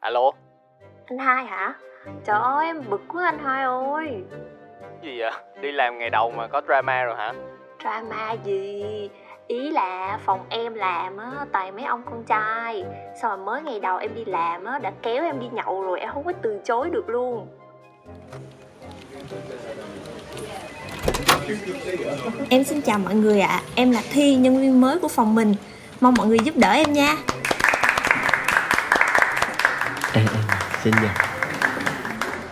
Alo, Anh hai hả? Trời ơi em bực quá anh hai ơi gì vậy? Đi làm ngày đầu mà có drama rồi hả? Drama gì? Ý là phòng em làm á, toàn mấy ông con trai Xong rồi mới ngày đầu em đi làm á, đã kéo em đi nhậu rồi em không có từ chối được luôn Em xin chào mọi người ạ, em là Thi, nhân viên mới của phòng mình Mong mọi người giúp đỡ em nha Ê, em xin nhờ.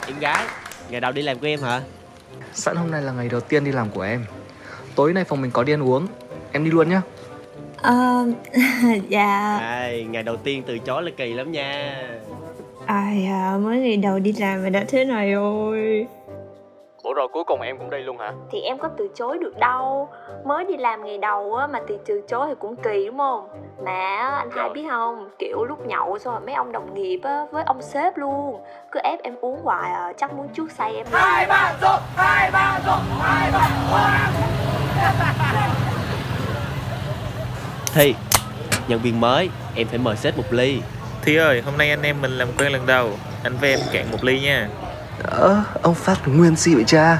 Em gái, ngày đầu đi làm của em hả? Sẵn hôm nay là ngày đầu tiên đi làm của em. Tối nay phòng mình có đi ăn uống. Em đi luôn nhá. Ờ, dạ. Ai, ngày đầu tiên từ chối là kỳ lắm nha. Ai à, mới ngày đầu đi làm mà đã thế này rồi rồi cuối cùng em cũng đi luôn hả? Thì em có từ chối được đâu. Mới đi làm ngày đầu á mà thì từ chối thì cũng kỳ đúng không? Mà anh hai biết không? Kiểu lúc nhậu xong rồi mấy ông đồng nghiệp á Với ông sếp luôn. Cứ ép em uống hoài à Chắc muốn chuốt say em. Hai ba Thi, nhân viên mới, em phải mời sếp một ly. Thi ơi, hôm nay anh em mình làm quen lần đầu. Anh với em cạn một ly nha Ơ, ông phát nguyên si vậy cha?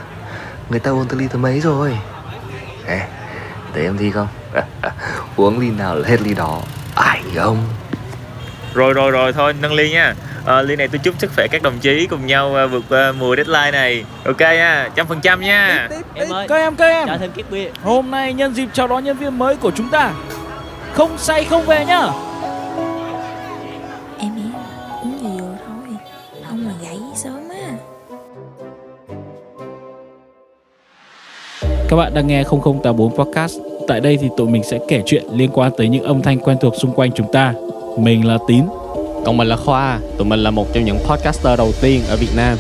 Người ta uống tới ly thứ mấy rồi. Ê, để em thi không? uống ly nào là hết ly đó. Ai ông Rồi rồi rồi, thôi nâng ly nha. Ờ, Ly này tôi chúc sức khỏe các đồng chí cùng nhau ờ, vượt qua mùa deadline này. Ok nha, trăm phần trăm nha. Em ơi, Các em, các em, thêm bia. Hôm nay nhân dịp chào đón nhân viên mới của chúng ta. Không say không về nhá Các bạn đang nghe 0084 Podcast. Tại đây thì tụi mình sẽ kể chuyện liên quan tới những âm thanh quen thuộc xung quanh chúng ta. Mình là Tín. Còn mình là Khoa Tụi mình là một trong những podcaster đầu tiên ở Việt Nam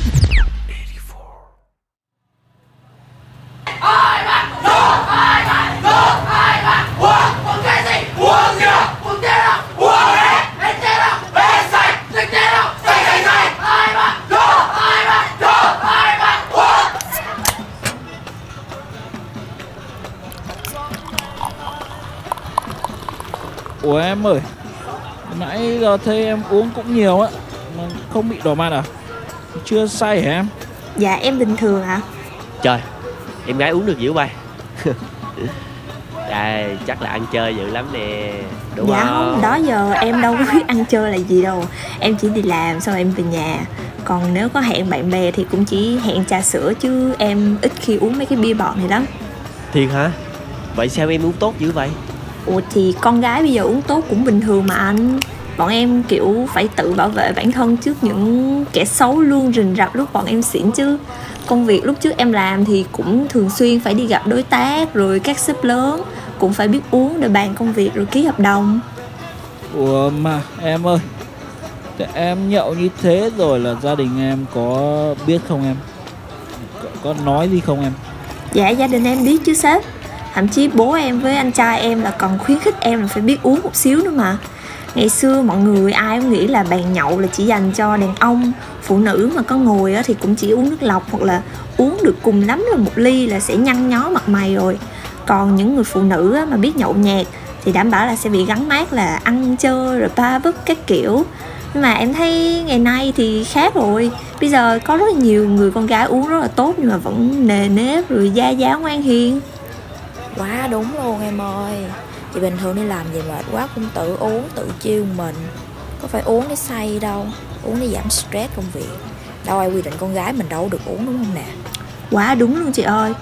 Ủa em ơi Nãy giờ thấy em uống cũng nhiều á Mà không bị đỏ mặt à? Chưa say hả em? Dạ em bình thường ạ. Trời, em gái uống được dữ bay Đây, chắc là ăn chơi dữ lắm nè Đúng Dạ không? không, đó giờ em đâu có biết ăn chơi là gì đâu. Em chỉ đi làm xong rồi em về nhà. Còn nếu có hẹn bạn bè thì cũng chỉ hẹn trà sữa Chứ em ít khi uống mấy cái bia bọt này lắm. Thiệt hả? Vậy sao em uống tốt dữ vậy? Ủa thì con gái bây giờ uống tốt cũng bình thường mà anh. Bọn em kiểu phải tự bảo vệ bản thân trước những kẻ xấu luôn rình rập lúc bọn em xỉn chứ. Công việc lúc trước em làm thì cũng thường xuyên phải đi gặp đối tác rồi các sếp lớn Cũng phải biết uống để bàn công việc rồi ký hợp đồng. Ủa mà em ơi Thế em nhậu như thế rồi là gia đình em có biết không em? Có, có nói gì không em? Dạ gia đình em biết chứ sếp Thậm chí bố em với anh trai em là còn khuyến khích em là phải biết uống một xíu nữa mà. Ngày xưa mọi người ai cũng nghĩ là bàn nhậu là chỉ dành cho đàn ông, Phụ nữ mà có ngồi thì cũng chỉ uống nước lọc Hoặc là uống được cùng lắm là một ly là sẽ nhăn nhó mặt mày rồi. Còn những người phụ nữ mà biết nhậu nhẹt Thì đảm bảo là sẽ bị gắn mát là ăn chơi rồi ba bức các kiểu. Nhưng mà em thấy ngày nay thì khác rồi. Bây giờ có rất là nhiều người con gái uống rất là tốt Nhưng mà vẫn nề nếp rồi da giáo ngoan hiền. Quá đúng luôn em ơi. Chị bình thường đi làm gì mệt quá cũng tự uống, tự chiêu mình. Có phải uống để say đâu Uống để giảm stress công việc. Đâu ai quy định con gái mình đâu được uống đúng không nè? Quá đúng luôn chị ơi.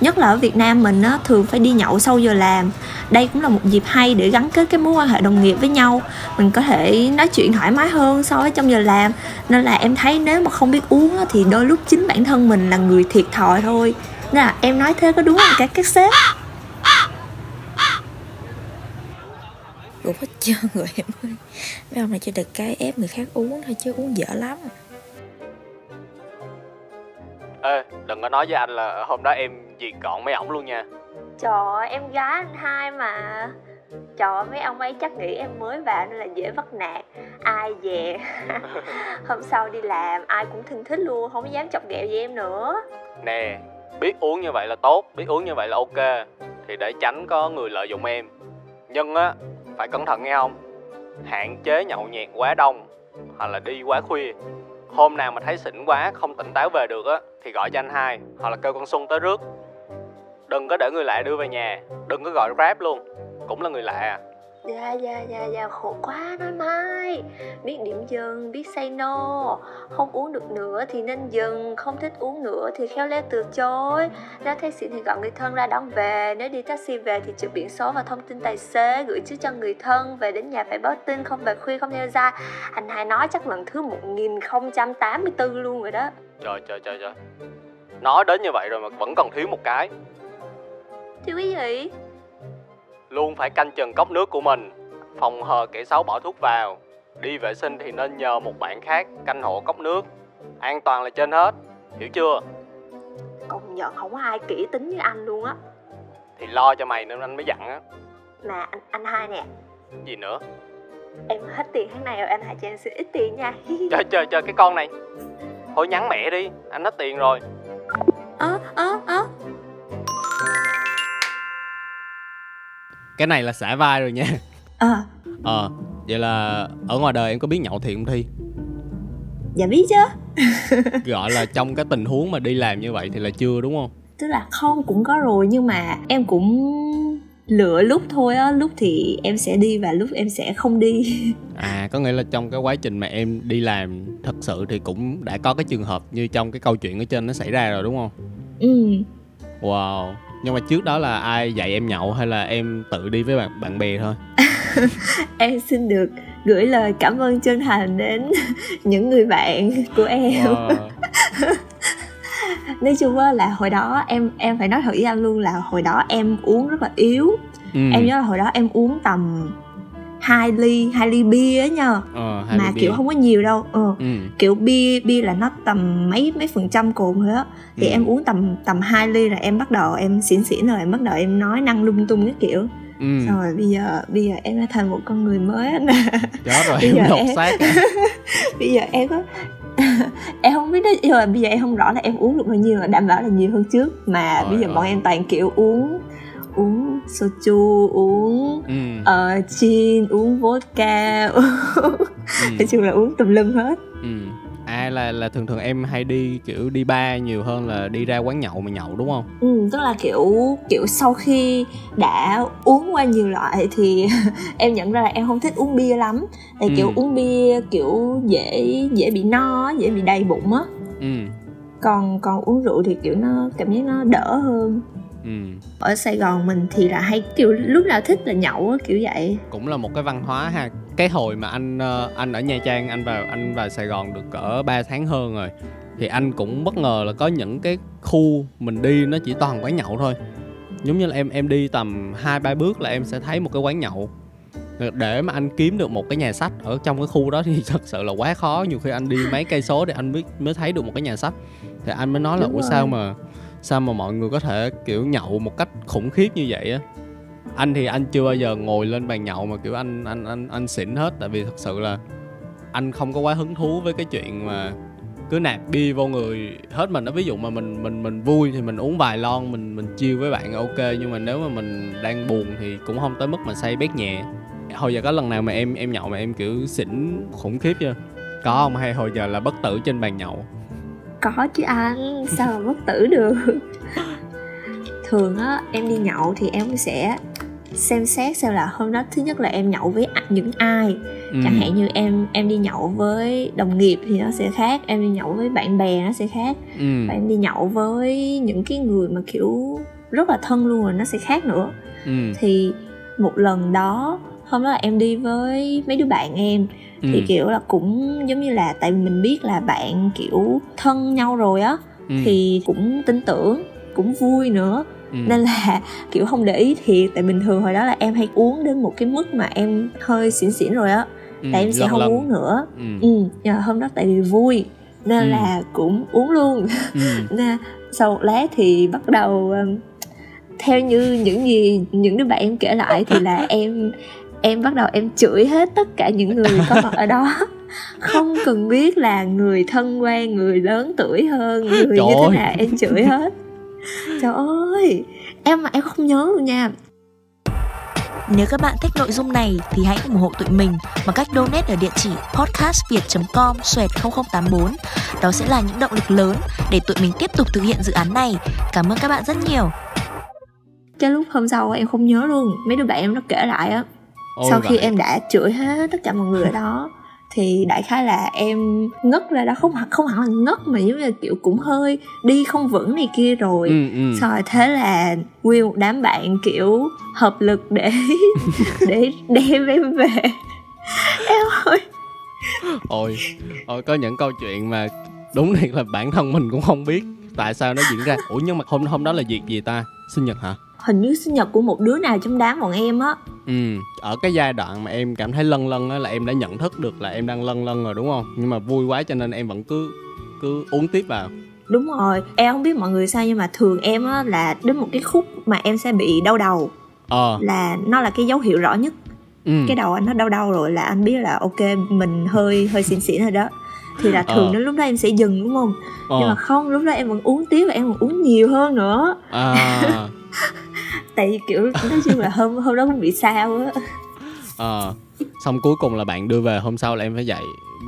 Nhất là ở Việt Nam mình á, thường phải đi nhậu sau giờ làm. Đây cũng là một dịp hay để gắn kết cái mối quan hệ đồng nghiệp với nhau. Mình có thể nói chuyện thoải mái hơn so với trong giờ làm. Nên là em thấy nếu mà không biết uống á, thì đôi lúc chính bản thân mình là người thiệt thòi thôi. Nên là em nói thế có đúng không? Các các sếp? Trơn rồi em ơi. Mấy ông này chỉ được cái ép người khác uống thôi chứ uống dở lắm. Ê, đừng có nói với anh là hôm đó em diệt gọn mấy ổng luôn nha. Trời ơi, em gái anh hai mà. Trời ơi, mấy ông ấy chắc nghĩ em mới vào nên là dễ bắt nạt. Ai về? Hôm sau đi làm ai cũng thân thích luôn Không dám chọc ghẹo với em nữa. Nè, biết uống như vậy là tốt, biết uống như vậy là ok. Thì để tránh có người lợi dụng em. Nhưng á, phải cẩn thận nghe không? Hạn chế nhậu nhẹt quá đông, hoặc là đi quá khuya. Hôm nào mà thấy xỉn quá, không tỉnh táo về được á, thì gọi cho anh hai, hoặc là kêu con xuân tới rước. Đừng có để người lạ đưa về nhà, đừng có gọi grab luôn. Cũng là người lạ à. Dạ dạ dạ dạ khổ quá nói mai. Biết điểm dừng, biết say no. Không uống được nữa thì nên dừng Không thích uống nữa thì khéo léo từ chối. Nếu thấy xỉn thì gọi người thân ra đón về. Nếu đi taxi về thì chụp biển số và thông tin tài xế Gửi trước cho người thân. Về đến nhà phải báo tin, không về khuya, không theo ra Anh hai nói chắc lần thứ 1084 luôn rồi đó. Trời trời trời trời. Nói đến như vậy rồi mà vẫn còn thiếu một cái. Thiếu cái gì? Luôn phải canh chừng cốc nước của mình phòng hờ kẻ xấu bỏ thuốc vào. Đi vệ sinh thì nên nhờ một bạn khác canh hộ cốc nước. An toàn là trên hết hiểu chưa? Công nhận không có ai kỹ tính như anh luôn á. Thì lo cho mày nên anh mới dặn á. Mà anh, anh hai nè. Gì nữa? Em hết tiền tháng này rồi anh hãy cho em xin ít tiền nha. Chơi chơi chơi cái con này. Thôi nhắn mẹ đi anh hết tiền rồi. Ơ ơ ơ cái này là xả vai rồi nha. Ờ ờ vậy là ở ngoài đời em có biết nhậu thiệt không thi? Dạ biết chứ. Gọi là trong cái tình huống mà đi làm như vậy thì là chưa đúng không? Tức là không cũng có rồi nhưng mà em cũng lựa lúc thôi á Lúc thì em sẽ đi và lúc em sẽ không đi. À có nghĩa là trong cái quá trình mà em đi làm thật sự thì cũng đã có cái trường hợp như trong cái câu chuyện ở trên nó xảy ra rồi đúng không? Ừ. Wow nhưng mà trước đó là ai dạy em nhậu hay là em tự đi với bạn bạn bè thôi Em xin được gửi lời cảm ơn chân thành đến những người bạn của em wow. Nói chung á là hồi đó em em phải nói thật với anh luôn là hồi đó em uống rất là yếu ừ. Em nhớ là hồi đó em uống tầm 2 ly, 2 ly bia á nha ờ, hai Mà ly kiểu bia. không có nhiều đâu ờ. ừ. kiểu bia bia là nó tầm mấy mấy phần trăm cồn thôi á thì Ừ. em uống tầm tầm 2 ly là em bắt đầu em xỉn xỉn rồi em bắt đầu em nói năng lung tung cái kiểu ừ. rồi bây giờ bây giờ em đã thành một con người mới nè chết rồi Bây em giờ lột em- xác bây giờ em có em không biết đó nhưng mà bây giờ em không rõ là em uống được bao nhiêu đảm bảo là nhiều hơn trước mà Trời bây giờ ơi. bọn em toàn kiểu uống uống soju uống ừ. ờ gin uống vodka uống... ừ. nói chung là uống tùm lum hết ừ. à là là thường thường em hay đi kiểu đi bar nhiều hơn là đi ra quán nhậu mà nhậu đúng không Ừ, tức là kiểu kiểu sau khi đã uống qua nhiều loại thì em nhận ra là em không thích uống bia lắm tại Ừ. kiểu uống bia kiểu dễ dễ bị no dễ bị đầy bụng á ừ. còn còn uống rượu thì kiểu nó cảm giác nó đỡ hơn ừ. ở Sài Gòn mình thì là hay kiểu lúc nào thích là nhậu kiểu vậy. Cũng là một cái văn hóa ha. Cái hồi mà anh ờ, anh ở nha trang anh vào anh vào sài gòn được cỡ 3 tháng hơn rồi thì anh cũng bất ngờ là có những cái khu mình đi nó chỉ toàn quán nhậu thôi. Giống như là em em đi tầm hai ba bước là em sẽ thấy một cái quán nhậu. Để mà anh kiếm được một cái nhà sách ở trong cái khu đó thì thật sự là quá khó. Nhiều khi anh đi mấy cây số để anh mới mới thấy được một cái nhà sách. Thì anh mới nói là ủa sao mà sao mà mọi người có thể, kiểu, nhậu một cách khủng khiếp như vậy á? Anh thì anh chưa bao giờ ngồi lên bàn nhậu mà, kiểu, anh anh anh anh xỉn hết. Tại vì thật sự là anh không có quá hứng thú với cái chuyện mà cứ nạp bia vô người hết mình đó ví dụ mà mình mình mình vui thì mình uống vài lon, mình mình chiêu với bạn ok. Nhưng mà nếu mà mình đang buồn thì cũng không tới mức mà say bét nhẹ. Hồi giờ có lần nào mà em em nhậu mà em, kiểu, xỉn khủng khiếp chưa? Có không? Hay hồi giờ là bất tử trên bàn nhậu? Có chứ anh sao mà bất tử được thường á em đi nhậu thì em sẽ xem xét xem là hôm đó thứ nhất là em nhậu với những ai ừ. chẳng hạn như em em đi nhậu với đồng nghiệp thì nó sẽ khác em đi nhậu với bạn bè nó sẽ khác ừ. và em đi nhậu với những cái người mà kiểu rất là thân luôn rồi nó sẽ khác nữa ừ. thì một lần đó hôm đó là em đi với mấy đứa bạn em thì ừ. kiểu là cũng giống như là tại vì mình biết là bạn kiểu thân nhau rồi á ừ. thì cũng tin tưởng cũng vui nữa ừ. nên là kiểu không để ý thiệt tại bình thường hồi đó là em hay uống đến một cái mức mà em hơi xỉn xỉn rồi á ừ. tại em sẽ không lần. uống nữa ừ. ừ mà hôm đó tại vì vui nên Ừ. là cũng uống luôn ừ. nên sau một lát thì bắt đầu theo như những gì những đứa bạn em kể lại thì là em em bắt đầu em chửi hết tất cả những người có mặt ở đó không cần biết là người thân quen người lớn tuổi hơn người Trời như thế nào em chửi hết trời ơi em mà em không nhớ luôn nha Nếu các bạn thích nội dung này thì hãy ủng hộ tụi mình bằng cách donate ở địa chỉ podcastviet.com xoẹt 0084. Đó sẽ là những động lực lớn để tụi mình tiếp tục thực hiện dự án này. Cảm ơn các bạn rất nhiều. cái lúc hôm sau em không nhớ luôn mấy đứa bạn em nó kể lại á Ôi sau khi vậy. em đã chửi hết tất cả mọi người ở đó thì đại khái là em ngất ra đó. Không không hẳn là ngất mà giống như là kiểu cũng hơi đi không vững này kia rồi. Ừ, ừ. rồi thế là nguyên một đám bạn kiểu hợp lực để để đem em về. Em ơi. Ôi ôi có những câu chuyện mà đúng thiệt là bản thân mình cũng không biết tại sao nó diễn ra. Ủa nhưng mà hôm hôm đó là việc gì ta? Sinh nhật hả hình như sinh nhật của một đứa nào trong đám bọn em á. Ừ ở cái giai đoạn mà em cảm thấy lân lân á là em đã nhận thức được là em đang lân lân rồi đúng không? Nhưng mà vui quá cho nên em vẫn cứ cứ uống tiếp vào. Đúng rồi em không biết mọi người sao nhưng mà thường em á là đến một cái khúc mà em sẽ bị đau đầu. Ờ. Là nó là cái dấu hiệu rõ nhất. Ừ. cái đầu anh nó đau đau rồi là anh biết là ok mình hơi hơi xỉn xỉn rồi đó. Thì là thường Ờ. đến lúc đó em sẽ dừng đúng không? Nhưng mà ờ không lúc đó em vẫn uống tiếp và em còn uống nhiều hơn nữa. À tại vì kiểu nói chung là hôm hôm đó cũng bị sao á. Ờ xong cuối cùng là bạn đưa về hôm sau là em phải dậy.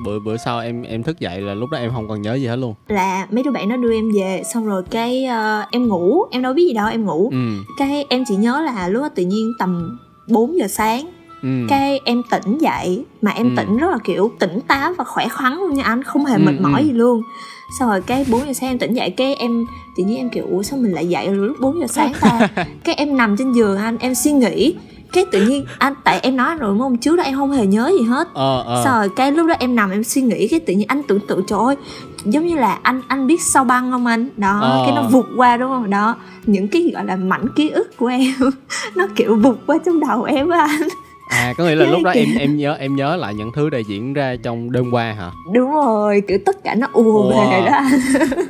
Bữa bữa sau em em thức dậy là lúc đó em không còn nhớ gì hết luôn. Là mấy đứa bạn nó đưa em về xong rồi cái ờ, em ngủ. Em đâu biết gì đâu em ngủ. Ừ. Cái em chỉ nhớ là lúc đó tự nhiên tầm 4 giờ sáng ừ. Cái em tỉnh dậy mà em Ừ. tỉnh rất là kiểu tỉnh táo và khỏe khoắn luôn nha anh không hề Ừ, mệt mỏi ừ. gì luôn. Xong rồi cái 4 giờ sáng em tỉnh dậy cái em tự nhiên em kiểu ủa sao mình lại dậy lúc 4 giờ sáng ta? Cái em nằm trên giường anh em suy nghĩ cái tự nhiên anh tại em nói rồi đúng không? Trước đó em không hề nhớ gì hết. Ờ ờ. Rồi cái lúc đó em nằm em suy nghĩ cái tự nhiên anh tưởng tượng trời ơi giống như là anh anh biết sao băng không anh? Đó Ờ. cái nó vụt qua đúng không? Đó những cái gọi là mảnh ký ức của em nó kiểu vụt qua trong đầu em á anh à có nghĩa là lúc đó em em nhớ em nhớ lại những thứ đã diễn ra trong đêm qua hả? Đúng rồi kiểu tất cả nó ùa về đó.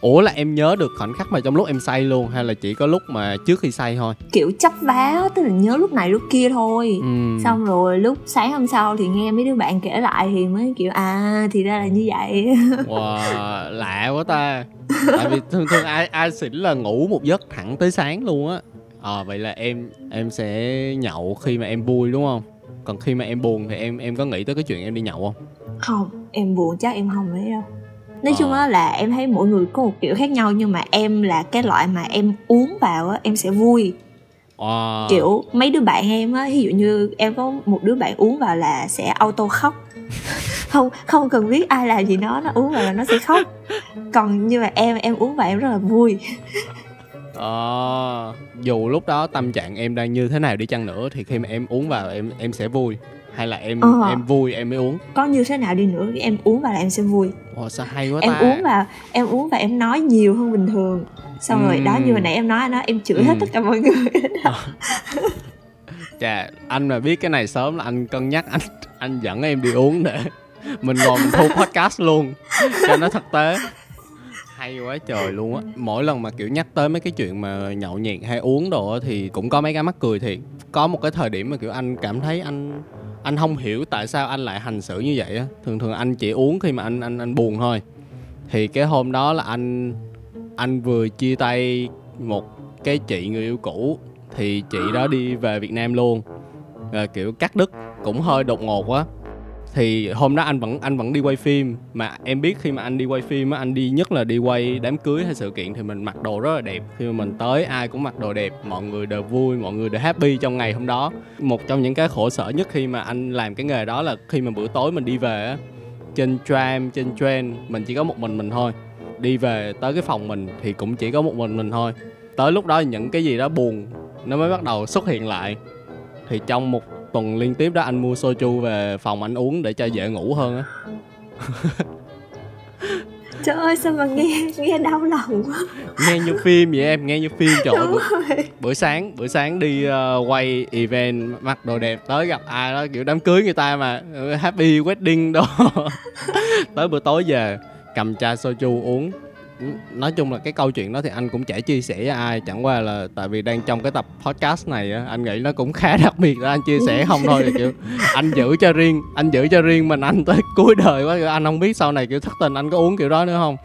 Ủa là em nhớ được khoảnh khắc mà trong lúc em say luôn hay là chỉ có lúc mà trước khi say thôi? Kiểu chấp vá tức là nhớ lúc này lúc kia thôi. Ừ. xong rồi lúc sáng hôm sau thì nghe mấy đứa bạn kể lại thì mới kiểu à thì ra là như vậy. Wow lạ quá ta. Tại vì thường thường ai ai xỉn là ngủ một giấc thẳng tới sáng luôn á ờ vậy là em em sẽ nhậu khi mà em vui đúng không? Còn khi mà em buồn thì em em có nghĩ tới cái chuyện em đi nhậu không? Không em buồn chắc em không ấy đâu. Nói chung Ờ. á là em thấy mỗi người có một kiểu khác nhau nhưng mà em là cái loại mà em uống vào á em sẽ vui. Wow. kiểu mấy đứa bạn em á ví dụ như em có một đứa bạn uống vào là sẽ auto khóc. Không không cần biết ai làm gì nó nó uống vào là nó sẽ khóc. Còn như mà em em uống vào em rất là vui Ờ, dù lúc đó tâm trạng em đang như thế nào đi chăng nữa thì khi mà em uống vào em em sẽ vui. Hay là em Ờ. em vui em mới uống? Có như thế nào đi nữa em uống vào là em sẽ vui. Ồ, sao hay quá em ta. uống vào em uống và em nói nhiều hơn bình thường. Xong rồi đó như hồi nãy em nói đó em chửi hết Ừm. tất cả mọi người. Chà, anh mà biết cái này sớm là anh cân nhắc anh anh dẫn em đi uống để mình ngồi mình thu podcast luôn. Cho nó thực tế hay quá trời luôn á. Mỗi lần mà, kiểu, nhắc tới mấy cái chuyện mà nhậu nhẹt hay uống đồ á thì cũng có mấy cái mắc cười thiệt. Có một cái thời điểm mà, kiểu, anh cảm thấy anh anh không hiểu tại sao anh lại hành xử như vậy á. Thường thường anh chỉ uống khi mà anh anh anh buồn thôi. Thì cái hôm đó là anh anh vừa chia tay một cái chị người yêu cũ, thì chị đó đi về Việt Nam luôn. Rồi kiểu, cắt đứt cũng hơi đột ngột quá thì hôm đó anh vẫn anh vẫn đi quay phim. Mà em biết khi mà anh đi quay phim á, anh đi nhất là đi quay đám cưới hay sự kiện thì mình mặc đồ rất là đẹp. Khi mà mình tới, ai cũng mặc đồ đẹp, mọi người đều vui, mọi người đều happy trong ngày hôm đó. Một trong những cái khổ sở nhất khi mà anh làm cái nghề đó là khi mà bữa tối mình đi về á, trên tram, trên train, mình chỉ có một mình mình thôi. Đi về tới cái phòng mình thì cũng chỉ có một mình mình thôi. Tới lúc đó những cái gì đó buồn nó mới bắt đầu xuất hiện lại. Thì trong một tuần liên tiếp đó anh mua soju về phòng anh uống để cho dễ ngủ hơn á. Trời ơi sao mà nghe nghe đau lòng quá. Nghe như phim vậy em nghe như phim trời ơi, bữa, bữa sáng bữa sáng đi ờ, quay event mặc đồ đẹp tới gặp ai đó kiểu đám cưới người ta mà ừ, happy wedding đó. Tới bữa tối về cầm chai soju uống nói chung là cái câu chuyện đó thì anh cũng chả chia sẻ với ai. Chẳng qua là tại vì đang trong cái tập podcast này á anh nghĩ nó cũng khá đặc biệt đó anh chia sẻ không thôi thì kiểu anh giữ cho riêng anh giữ cho riêng mình anh tới cuối đời quá anh không biết sau này kiểu thất tình anh có uống kiểu đó nữa không?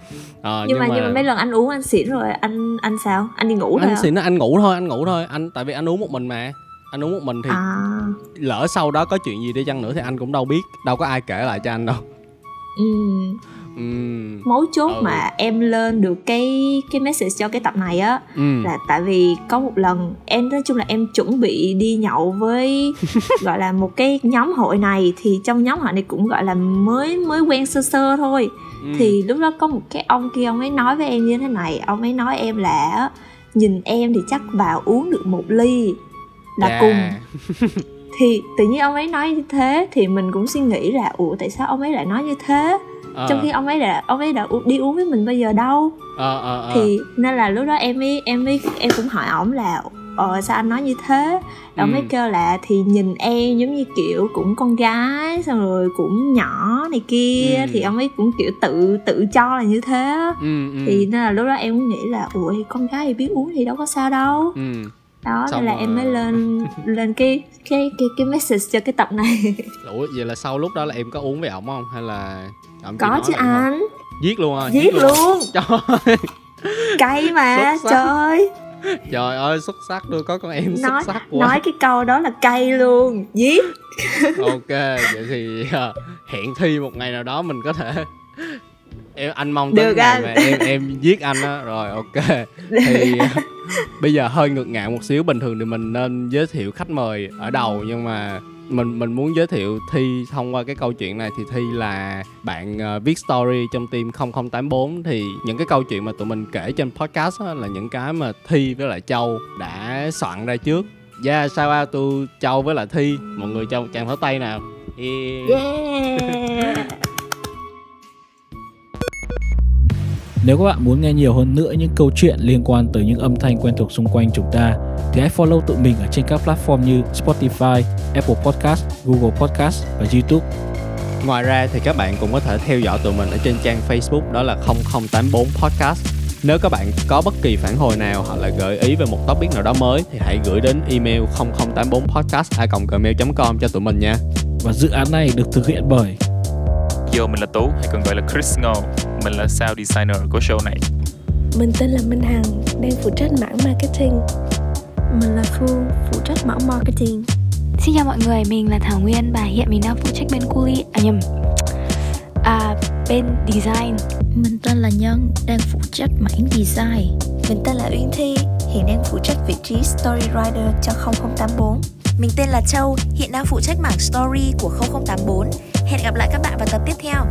Ờ, nhưng, mà, nhưng mà mấy lần anh uống anh xỉn rồi anh anh sao? Anh đi ngủ rồi anh xỉn nó anh ngủ thôi anh ngủ thôi. Anh tại vì anh uống một mình mà. Anh uống một mình thì à. lỡ sau đó có chuyện gì đi chăng nữa thì anh cũng đâu biết đâu có ai kể lại cho anh đâu. Ừ. Ừm, mấu chốt Ừ. mà em lên được cái cái message cho cái tập này á ừm, là tại vì có một lần em nói chung là em chuẩn bị đi nhậu với gọi là một cái nhóm hội này thì trong nhóm hội này cũng gọi là mới mới quen sơ sơ thôi ừm. thì lúc đó có một cái ông kia ông ấy nói với em như thế này ông ấy nói em là nhìn em thì chắc vào uống được một ly là Chà. cùng thì tự nhiên ông ấy nói như thế thì mình cũng suy nghĩ là ủa tại sao ông ấy lại nói như thế Ờ, trong khi ông ấy đã ông ấy đã đi uống với mình bây giờ đâu ờ, ờ, ờ. thì nên là lúc đó em mới em mới em cũng hỏi ổng là ờ sao anh nói như thế ông Ừ. mới kêu là thì nhìn em giống như kiểu cũng con gái xong rồi cũng nhỏ này kia Ừ. thì ông ấy cũng kiểu tự tự cho là như thế ừ, ừ. thì nên là lúc đó em cũng nghĩ là ủa con gái thì biết uống thì đâu có sao đâu ừ. Đó Xong nên là rồi- em mới lên lên cái cái cái cái message cho cái tập này. Ủa vậy là sau lúc đó là em có uống với ổng không? Hay là ổng có chứ anh. Giết luôn à? Giết luôn trời cay mà trời ơi. Trời ơi xuất sắc luôn. Có con em nói xuất sắc quá. nói cái câu đó là cay luôn. Giết. Ok vậy thì ờ, hẹn thi một ngày nào đó mình có thể em anh mong tới Được ngày anh. mà em em giết anh á. Rồi ok. Thì ờ, bây giờ hơi ngược ngạo một xíu. Bình thường thì mình nên giới thiệu khách mời ở đầu nhưng mà mình mình muốn giới thiệu thi thông qua cái câu chuyện này. Thì thi là bạn ờ, viết story trong team 0084 thì những cái câu chuyện mà tụi mình kể trên podcast á, là những cái mà thi với lại châu đã soạn ra trước. Yeah, shout out to Châu với lại Thi. Mọi người cho một tràng pháo tay nào. Yeah. yeah Nếu các bạn muốn nghe nhiều hơn nữa những câu chuyện liên quan tới những âm thanh quen thuộc xung quanh chúng ta thì hãy follow tụi mình ở trên các platform như Spotify, Apple Podcast, Google Podcast và YouTube. Ngoài ra thì các bạn cũng có thể theo dõi tụi mình ở trên trang Facebook đó là 0084 Podcast. Nếu các bạn có bất kỳ phản hồi nào hoặc là gợi ý về một topic nào đó mới thì hãy gửi đến email 0084 podcast gmail.com cho tụi mình nha. Và dự án này được thực hiện bởi Yo, mình là Tú, hay còn gọi là Chris Ngô Mình là sound designer của show này Mình tên là Minh Hằng, đang phụ trách mảng marketing. mình là phương phụ trách mảng marketing Xin chào mọi người, mình là Thảo Nguyên và hiện mình đang phụ trách bên Culi À nhầm À bên design Mình tên là Nhân, đang phụ trách mảng design. Mình tên là Uyên Thi, hiện đang phụ trách vị trí Story Writer cho 0084. Mình tên là Châu, hiện đang phụ trách mảng story của 0084. Hẹn gặp lại các bạn vào tập tiếp theo.